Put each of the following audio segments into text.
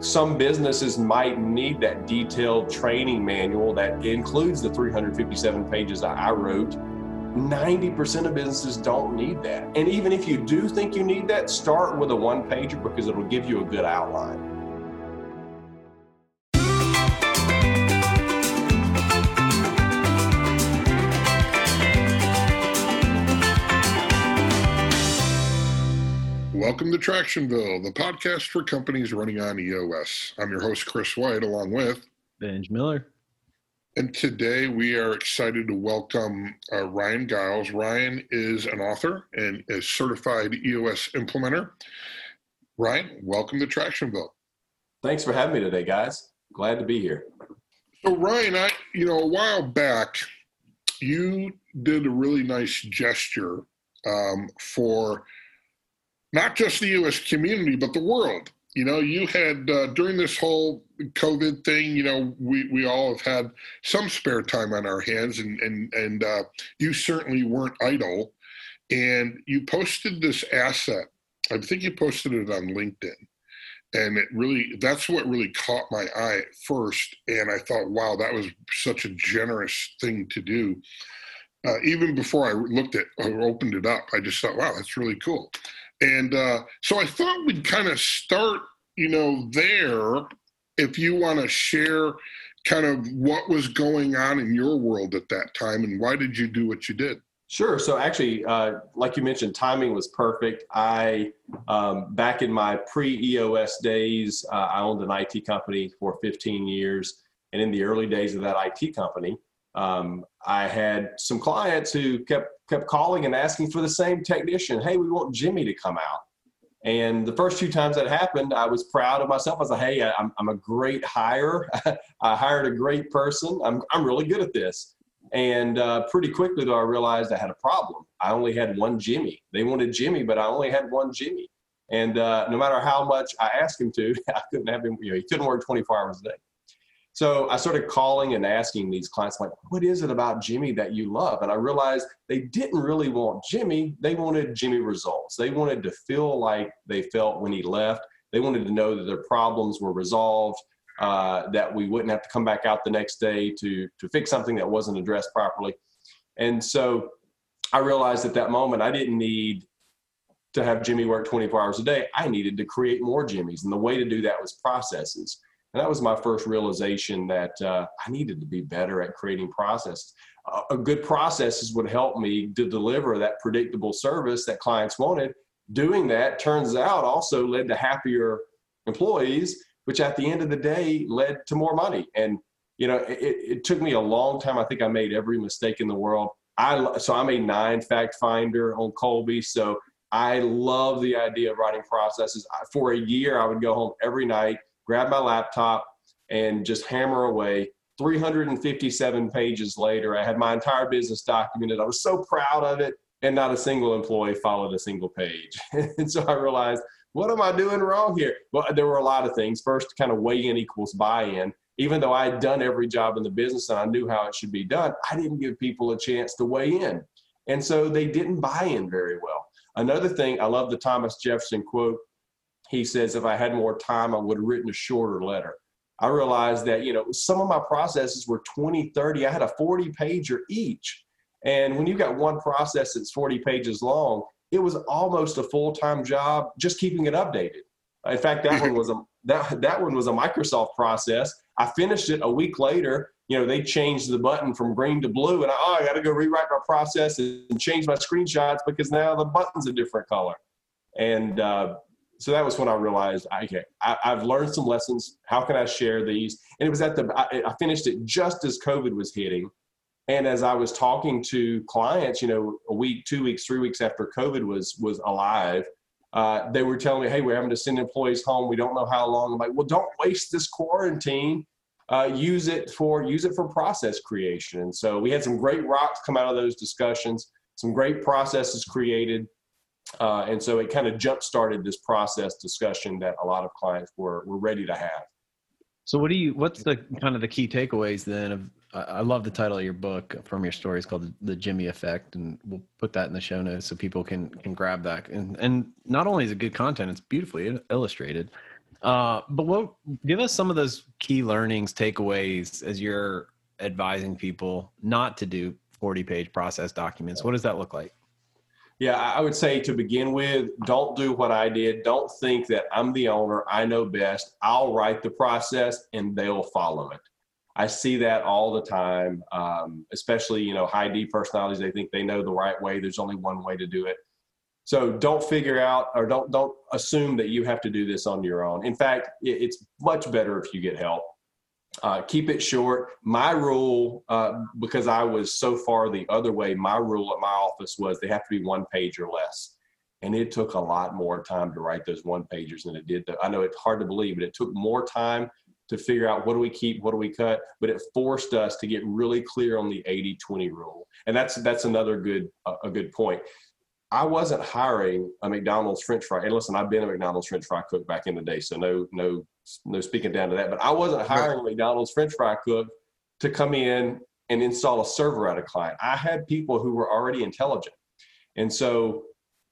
some businesses might need that detailed training manual that includes the 357 pages I wrote. 90% of businesses don't need that. And even if you do think you need that, start with a one pager because it'll give you a good outline. Welcome to Tractionville, the podcast for companies running on EOS. I'm your host, Chris White, along with Benj Miller. And today we are excited to welcome uh, Ryan Giles. Ryan is an author and a certified EOS implementer. Ryan, welcome to Tractionville. Thanks for having me today, guys. Glad to be here. So, Ryan, I, you know, a while back, you did a really nice gesture um, for not just the U.S. community, but the world. You know, you had uh, during this whole COVID thing. You know, we we all have had some spare time on our hands, and and and uh, you certainly weren't idle. And you posted this asset. I think you posted it on LinkedIn, and it really that's what really caught my eye at first. And I thought, wow, that was such a generous thing to do. Uh, even before I looked at or opened it up, I just thought, wow, that's really cool. And uh, so I thought we'd kind of start, you know, there. If you want to share kind of what was going on in your world at that time and why did you do what you did? Sure. So actually, uh, like you mentioned, timing was perfect. I, um, back in my pre-EOS days, uh, I owned an IT company for 15 years. And in the early days of that IT company, um, I had some clients who kept kept calling and asking for the same technician. Hey, we want Jimmy to come out. And the first few times that happened, I was proud of myself. I was like, hey, I'm, I'm a great hire. I hired a great person. I'm, I'm really good at this. And uh, pretty quickly, though, I realized I had a problem. I only had one Jimmy. They wanted Jimmy, but I only had one Jimmy. And uh, no matter how much I asked him to, I couldn't have him, you know, he couldn't work 24 hours a day. So I started calling and asking these clients, like, what is it about Jimmy that you love? And I realized they didn't really want Jimmy. They wanted Jimmy results. They wanted to feel like they felt when he left. They wanted to know that their problems were resolved, uh, that we wouldn't have to come back out the next day to, to fix something that wasn't addressed properly. And so I realized at that moment I didn't need to have Jimmy work 24 hours a day. I needed to create more Jimmys. And the way to do that was processes. And that was my first realization that uh, I needed to be better at creating processes. Uh, a good processes would help me to deliver that predictable service that clients wanted. Doing that turns out also led to happier employees, which at the end of the day led to more money. And you know, it, it took me a long time. I think I made every mistake in the world. I so I'm a nine fact finder on Kolbe. So I love the idea of writing processes. For a year, I would go home every night grab my laptop, and just hammer away. 357 pages later, I had my entire business documented. I was so proud of it, and not a single employee followed a single page. and so I realized, what am I doing wrong here? Well, there were a lot of things. First, kind of weigh in equals buy in. Even though I had done every job in the business and I knew how it should be done, I didn't give people a chance to weigh in. And so they didn't buy in very well. Another thing, I love the Thomas Jefferson quote he says if I had more time, I would have written a shorter letter. I realized that, you know, some of my processes were 20, 30. I had a 40 pager each. And when you've got one process that's 40 pages long, it was almost a full-time job just keeping it updated. In fact, that one was a that that one was a Microsoft process. I finished it a week later. You know, they changed the button from green to blue, and I, oh, I got to go rewrite my process and change my screenshots because now the button's a different color. And uh, so that was when I realized, okay, I, have learned some lessons. How can I share these? And it was at the, I, I, finished it just as COVID was hitting. And as I was talking to clients, you know, a week, two weeks, three weeks after COVID was, was alive, uh, they were telling me, hey, we're having to send employees home. We don't know how long. I'm like, well, don't waste this quarantine. Uh, use it for use it for process creation. And so we had some great rocks come out of those discussions, some great processes created. Uh, and so it kind of jump started this process discussion that a lot of clients were, were ready to have. So what do you, what's the kind of the key takeaways then of, I love the title of your book from your story. It's called the Jimmy effect. And we'll put that in the show notes so people can, can grab that. And, and not only is it good content, it's beautifully illustrated. Uh, but what give us some of those key learnings, takeaways as you're advising people not to do 40 page process documents. What does that look like? Yeah, I would say to begin with, don't do what I did. Don't think that I'm the owner, I know best. I'll write the process and they'll follow it. I see that all the time, um, especially you know high D personalities. They think they know the right way. There's only one way to do it. So don't figure out or don't don't assume that you have to do this on your own. In fact, it's much better if you get help. Uh, keep it short. My rule, uh, because I was so far the other way, my rule at my office was they have to be one page or less. And it took a lot more time to write those one pagers than it did. To, I know it's hard to believe, but it took more time to figure out what do we keep, what do we cut, but it forced us to get really clear on the 80-20 rule. And that's that's another good uh, a good point. I wasn't hiring a McDonald's French fry. And listen, I've been a McDonald's French fry cook back in the day, so no no no speaking down to that. But I wasn't hiring a McDonald's French fry cook to come in and install a server at a client. I had people who were already intelligent, and so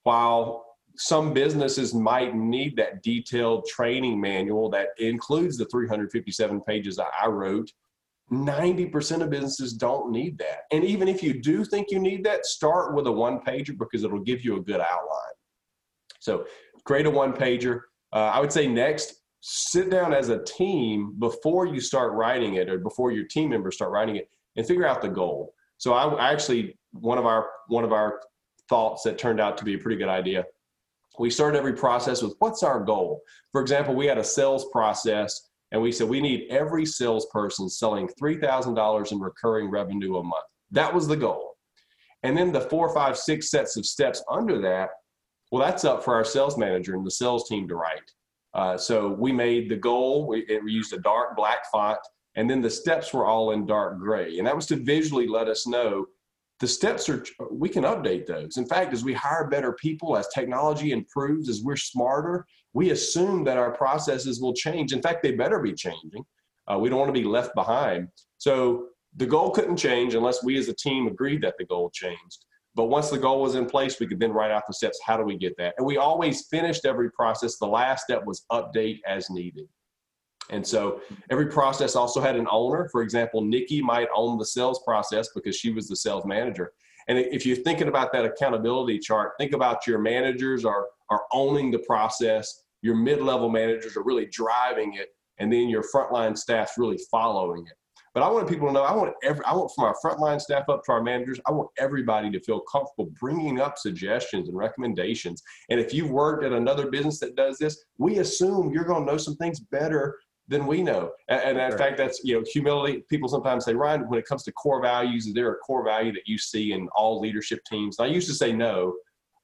while some businesses might need that detailed training manual that includes the 357 pages that I wrote. 90% of businesses don't need that. And even if you do think you need that, start with a one pager because it'll give you a good outline. So create a one pager. Uh, I would say next, sit down as a team before you start writing it or before your team members start writing it and figure out the goal. So I actually, one of our, one of our thoughts that turned out to be a pretty good idea we started every process with what's our goal? For example, we had a sales process and we said we need every salesperson selling $3,000 in recurring revenue a month. That was the goal. And then the four, five, six sets of steps under that, well, that's up for our sales manager and the sales team to write. Uh, so we made the goal, we, we used a dark black font, and then the steps were all in dark gray. And that was to visually let us know the steps are we can update those in fact as we hire better people as technology improves as we're smarter we assume that our processes will change. In fact they better be changing. Uh, we don't want to be left behind. So the goal couldn't change unless we as a team agreed that the goal changed. But once the goal was in place we could then write out the steps. How do we get that? And we always finished every process. The last step was update as needed. And so every process also had an owner. For example, Nikki might own the sales process because she was the sales manager. And if you're thinking about that accountability chart, think about your managers are, are owning the process, your mid-level managers are really driving it, and then your frontline staff's really following it. But I want people to know, I want every, I want from our frontline staff up to our managers, I want everybody to feel comfortable bringing up suggestions and recommendations. And if you've worked at another business that does this, we assume you're going to know some things better than we know. And, and in right. fact, that's, you know, humility. People sometimes say, Ryan, when it comes to core values, is there a core value that you see in all leadership teams? And I used to say no,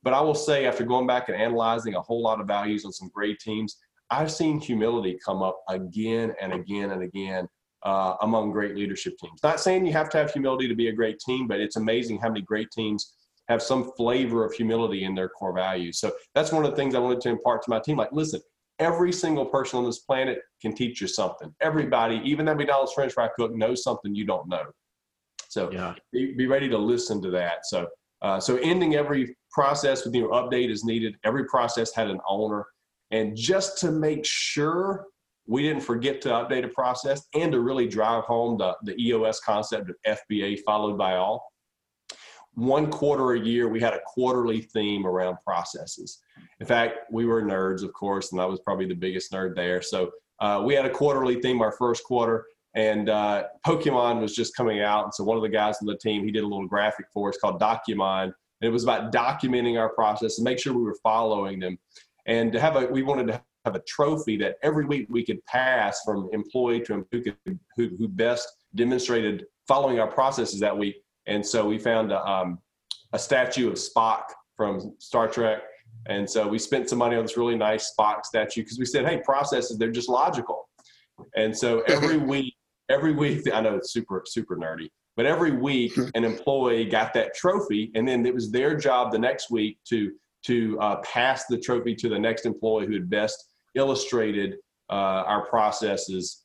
but I will say after going back and analyzing a whole lot of values on some great teams, I've seen humility come up again and again and again uh, among great leadership teams. Not saying you have to have humility to be a great team, but it's amazing how many great teams have some flavor of humility in their core values. So that's one of the things I wanted to impart to my team. Like, listen, every single person on this planet can teach you something. Everybody, even that McDonald's French fry cook, knows something you don't know. So yeah. be, be ready to listen to that. So uh, so ending every process with your update is needed. Every process had an owner, and just to make sure we didn't forget to update a process and to really drive home the, the EOS concept of FBA followed by all one quarter a year, we had a quarterly theme around processes. In fact, we were nerds, of course, and I was probably the biggest nerd there. So uh, we had a quarterly theme our first quarter, and uh, Pokemon was just coming out. And so one of the guys on the team, he did a little graphic for us called Documon. And it was about documenting our process and make sure we were following them. And to have a, we wanted to have a trophy that every week we could pass from employee to employee who, who best demonstrated following our processes that week and so we found a, um, a statue of Spock from Star Trek. And so we spent some money on this really nice Spock statue because we said, hey, processes, they're just logical. And so every week, every week, I know it's super, super nerdy, but every week an employee got that trophy and then it was their job the next week to, to uh, pass the trophy to the next employee who had best illustrated uh, our processes.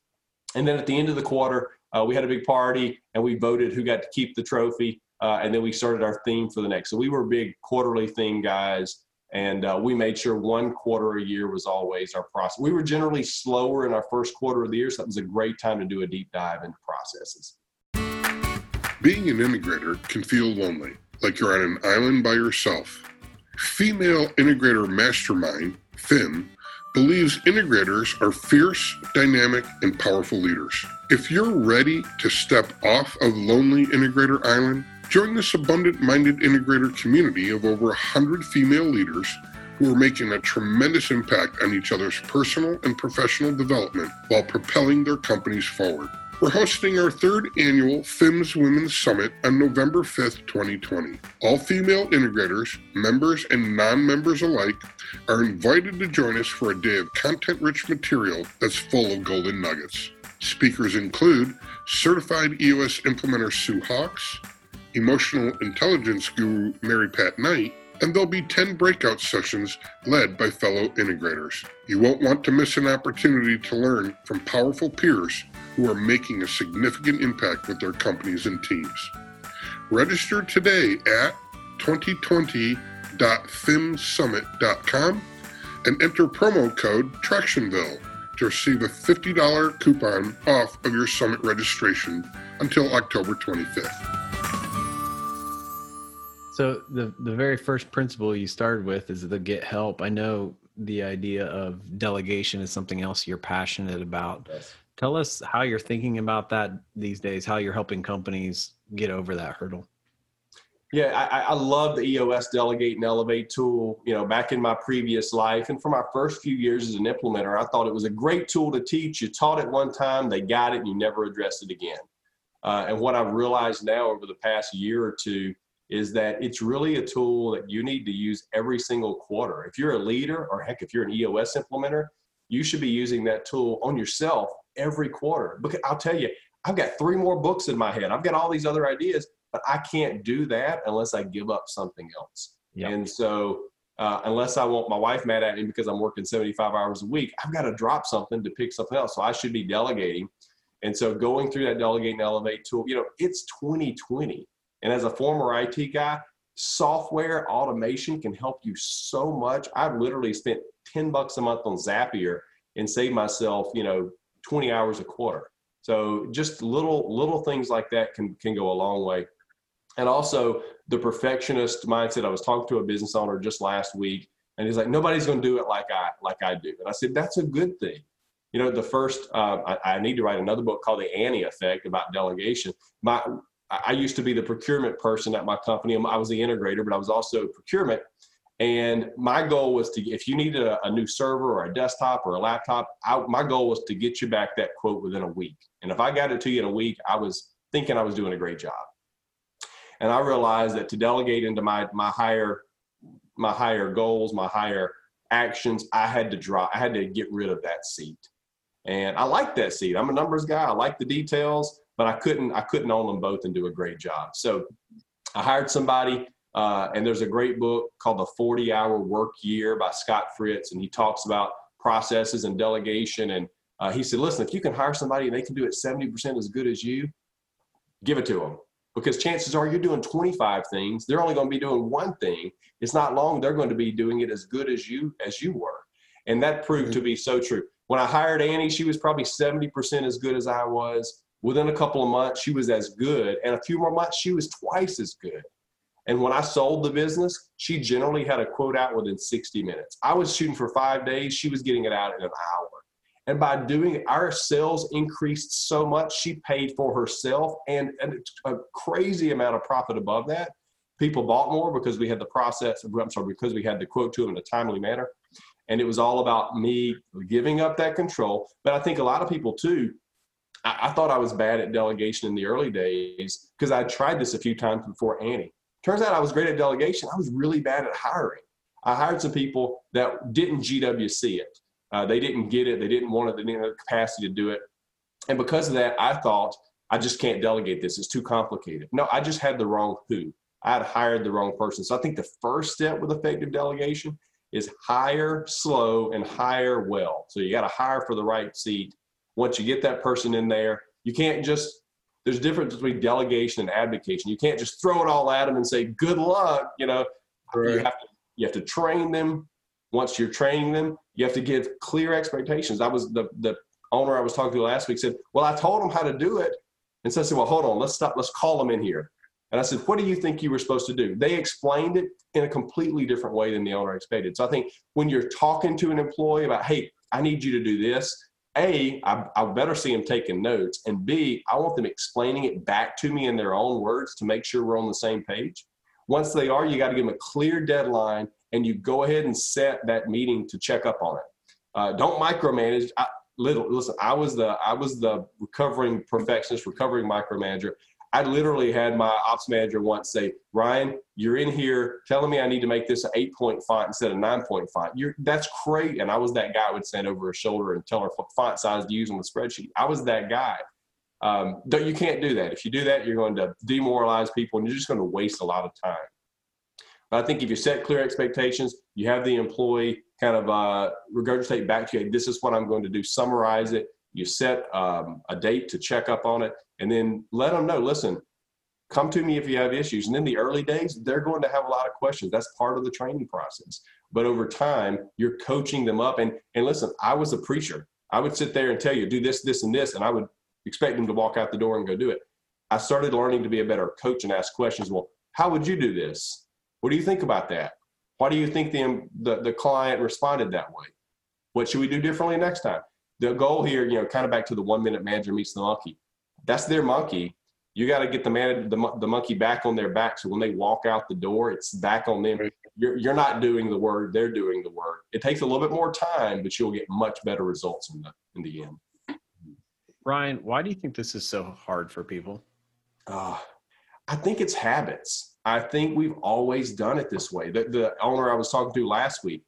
And then at the end of the quarter, uh, we had a big party and we voted who got to keep the trophy. Uh, and then we started our theme for the next. So we were big quarterly theme guys. And uh, we made sure one quarter a year was always our process. We were generally slower in our first quarter of the year, so that was a great time to do a deep dive into processes. Being an integrator can feel lonely, like you're on an island by yourself. Female Integrator Mastermind, FIM, believes integrators are fierce, dynamic, and powerful leaders. If you're ready to step off of Lonely Integrator Island, join this abundant minded integrator community of over 100 female leaders who are making a tremendous impact on each other's personal and professional development while propelling their companies forward. We're hosting our third annual FIMS Women's Summit on November 5th, 2020. All female integrators, members and non members alike, are invited to join us for a day of content rich material that's full of golden nuggets. Speakers include certified EOS implementer Sue Hawkes, emotional intelligence guru Mary Pat Knight, and there'll be 10 breakout sessions led by fellow integrators. You won't want to miss an opportunity to learn from powerful peers who are making a significant impact with their companies and teams. Register today at 2020.fimsummit.com and enter promo code TRACTIONVILLE to receive a $50 coupon off of your summit registration until October 25th. So the the very first principle you started with is the get help. I know the idea of delegation is something else you're passionate about. Yes. Tell us how you're thinking about that these days, how you're helping companies get over that hurdle. Yeah, I, I love the EOS Delegate and Elevate tool. You know, back in my previous life and for my first few years as an implementer, I thought it was a great tool to teach. You taught it one time, they got it, and you never addressed it again. Uh, and what I've realized now over the past year or two is that it's really a tool that you need to use every single quarter. If you're a leader, or heck, if you're an EOS implementer, you should be using that tool on yourself every quarter. Because I'll tell you, I've got three more books in my head. I've got all these other ideas, but I can't do that unless I give up something else. Yep. And so, uh, unless I want my wife mad at me because I'm working 75 hours a week, I've got to drop something to pick something else. So I should be delegating. And so, going through that delegate and elevate tool, you know, it's 2020. And as a former IT guy, software automation can help you so much. I've literally spent 10 bucks a month on Zapier and saved myself, you know, 20 hours a quarter. So just little little things like that can can go a long way. And also the perfectionist mindset. I was talking to a business owner just last week, and he's like, "Nobody's going to do it like I like I do." And I said, "That's a good thing." You know, the first uh, I, I need to write another book called The Annie Effect about delegation. My I used to be the procurement person at my company. I was the integrator, but I was also procurement. And my goal was to, if you needed a, a new server or a desktop or a laptop, I, my goal was to get you back that quote within a week. And if I got it to you in a week, I was thinking I was doing a great job. And I realized that to delegate into my my higher my higher goals, my higher actions, I had to drop. I had to get rid of that seat. And I like that seat. I'm a numbers guy. I like the details but I couldn't I couldn't own them both and do a great job. So I hired somebody, uh, and there's a great book called The 40 Hour Work Year by Scott Fritz, and he talks about processes and delegation. And uh, he said, listen, if you can hire somebody and they can do it 70% as good as you, give it to them. Because chances are you're doing 25 things, they're only going to be doing one thing. It's not long they're going to be doing it as good as you as you were. And that proved to be so true. When I hired Annie, she was probably 70% as good as I was Within a couple of months, she was as good. And a few more months, she was twice as good. And when I sold the business, she generally had a quote out within 60 minutes. I was shooting for five days, she was getting it out in an hour. And by doing it, our sales increased so much, she paid for herself and, and a crazy amount of profit above that. People bought more because we had the process, I'm sorry, because we had the quote to them in a timely manner. And it was all about me giving up that control. But I think a lot of people too, I, I thought I was bad at delegation in the early days because I tried this a few times before Annie. Turns out I was great at delegation. I was really bad at hiring. I hired some people that didn't GWC it. Uh, they didn't get it. They didn't want it. They didn't have the capacity to do it. And because of that, I thought, I just can't delegate this. It's too complicated. No, I just had the wrong who. I had hired the wrong person. So I think the first step with effective delegation is hire slow and hire well. So you got to hire for the right seat once you get that person in there, you can't just there's a difference between delegation and abdication. You can't just throw it all at them and say, good luck. You know, right. you have to You have to train them. Once you're training them, you have to give clear expectations. I was the the owner I was talking to last week said, "Well, I told them how to do it," and so I said, "Well, hold on, let's stop. Let's call them in here." And I said, "What do you think you were supposed to do?" They explained it in a completely different way than the owner expected. So I think when you're talking to an employee about, "Hey, I need you to do this," A, I, I better see them taking notes, and B, I want them explaining it back to me in their own words to make sure we're on the same page. Once they are, you got to give them a clear deadline, and you go ahead and set that meeting to check up on it. Uh, don't micromanage. I, little listen. I was the I was the recovering perfectionist, recovering micromanager. I literally had my ops manager once say, Ryan, you're in here telling me I need to make this an eight point font instead of nine point font. You're, that's great. And I was that guy would stand over her shoulder and tell her font size to use on the spreadsheet. I was that guy. Um, you can't do that. If you do that, you're going to demoralize people and you're just going to waste a lot of time. But I think if you set clear expectations, you have the employee kind of uh, regurgitate back to you, this is what I'm going to do, summarize it. You set um, a date to check up on it, and then let them know, listen, come to me if you have issues. And in the early days, they're going to have a lot of questions. That's part of the training process. But over time, you're coaching them up. And, and listen, I was a preacher. I would sit there and tell you, do this, this, and this, and I would expect them to walk out the door and go do it. I started learning to be a better coach and ask questions. Well, how would you do this? What do you think about that? Why do you think the, the, the client responded that way? What should we do differently next time? The goal here, you know, kind of back to the one minute manager meets the monkey. That's their monkey. You got to get the man, the, the monkey back on their back. So when they walk out the door, it's back on them. You're, you're not doing the word, they're doing the word. It takes a little bit more time, but you'll get much better results in the, in the end. Ryan, why do you think this is so hard for people? Uh, I think it's habits. I think we've always done it this way. The, the owner I was talking to last week,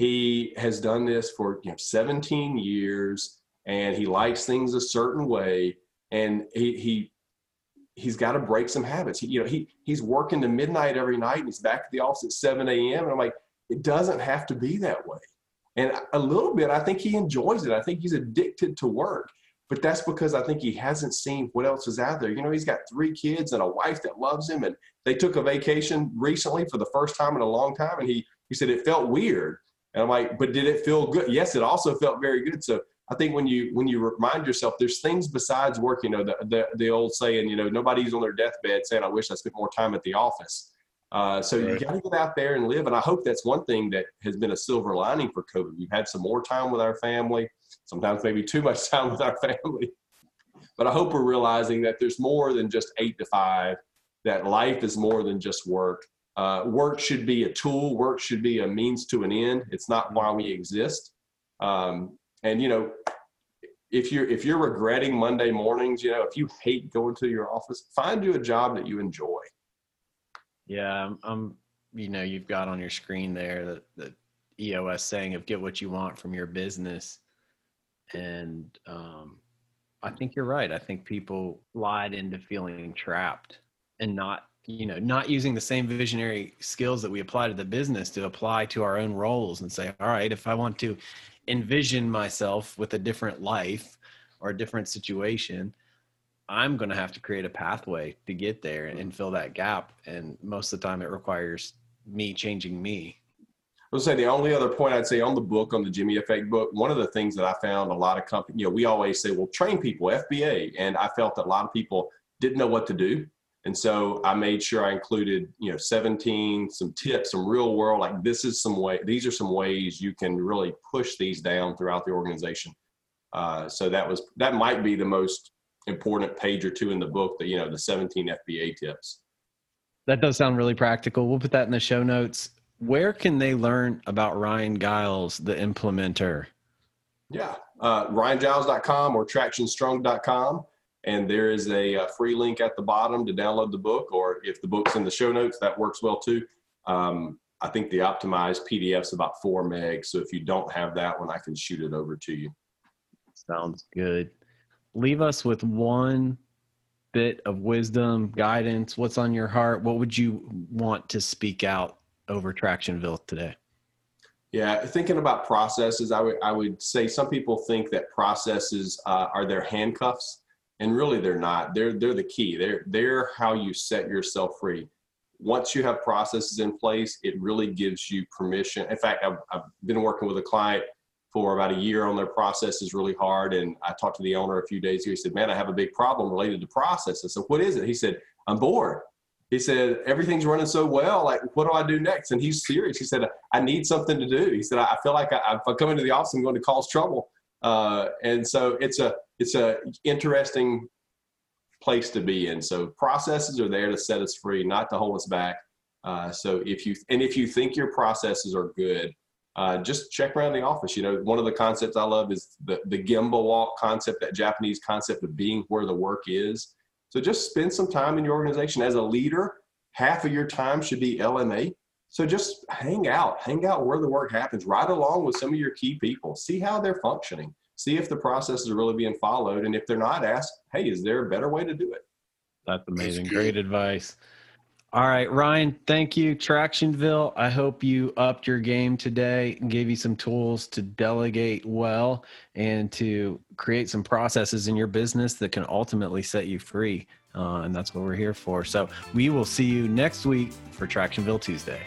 he has done this for you know 17 years, and he likes things a certain way, and he he he's got to break some habits. He, you know, he he's working to midnight every night, and he's back at the office at 7 a.m. And I'm like, it doesn't have to be that way. And a little bit, I think he enjoys it. I think he's addicted to work but that's because I think he hasn't seen what else is out there. You know, he's got three kids and a wife that loves him, and they took a vacation recently for the first time in a long time, and he he said it felt weird, and I'm like, but did it feel good? Yes, it also felt very good. So I think when you when you remind yourself, there's things besides work. You know, the the, the old saying, you know, nobody's on their deathbed saying, "I wish I spent more time at the office." Uh, so right. you got to get out there and live, and I hope that's one thing that has been a silver lining for COVID. We've had some more time with our family sometimes maybe too much time with our family. But I hope we're realizing that there's more than just eight to five, that life is more than just work. Uh, work should be a tool, work should be a means to an end. It's not why we exist. Um, and, you know, if you're if you're regretting Monday mornings, you know, if you hate going to your office, find you a job that you enjoy. Yeah, I'm, I'm you know, you've got on your screen there the, the EOS saying of get what you want from your business and um, I think you're right. I think people lied into feeling trapped and not, you know, not using the same visionary skills that we apply to the business to apply to our own roles and say, all right, if I want to envision myself with a different life or a different situation, I'm going to have to create a pathway to get there and fill that gap. And most of the time, it requires me changing me I would say the only other point I'd say on the book, on the Jimmy Effect book, one of the things that I found a lot of companies, you know, we always say, well, train people, FBA. And I felt that a lot of people didn't know what to do. And so I made sure I included, you know, 17, some tips, some real world, like this is some way, these are some ways you can really push these down throughout the organization. Uh, so that was, that might be the most important page or two in the book that, you know, the 17 FBA tips. That does sound really practical. We'll put that in the show notes where can they learn about Ryan Giles, the implementer? Yeah, uh, ryangiles.com or tractionstrong.com. And there is a, a, free link at the bottom to download the book, or if the book's in the show notes, that works well too. Um, I think the optimized PDF is about four megs. So if you don't have that one, I can shoot it over to you. Sounds good. Leave us with one bit of wisdom, guidance. What's on your heart? What would you want to speak out over Tractionville today? Yeah, thinking about processes, I would I would say some people think that processes uh, are their handcuffs, and really they're not. They're they're the key. They're they're how you set yourself free. once you have processes in place, it really gives you permission. In fact, I've, I've been working with a client for about a year on their processes really hard. And I talked to the owner a few days ago. He said, Man, I have a big problem related to processes. So, what is it? He said, I'm bored. He said, Everything's running so well. Like, what do I do next? And he's serious. He said, I need something to do. He said, I feel like I, if I come into the office, I'm going to cause trouble. Uh, and so it's a it's a interesting place to be in. So processes are there to set us free, not to hold us back. Uh, so if you and if you think your processes are good, uh, just check around the office. You know, one of the concepts I love is the the gemba walk concept, that Japanese concept of being where the work is. So just spend some time in your organization as a leader. Half of your time should be LMA. So just hang out, hang out where the work happens, ride along with some of your key people, see how they're functioning, see if the processes are really being followed. And if they're not, ask, hey, is there a better way to do it? That's amazing. That's Great advice. All right, Ryan, thank you. Tractionville, I hope you upped your game today and gave you some tools to delegate well and to create some processes in your business that can ultimately set you free. Uh, and that's what we're here for. So we will see you next week for Tractionville Tuesday.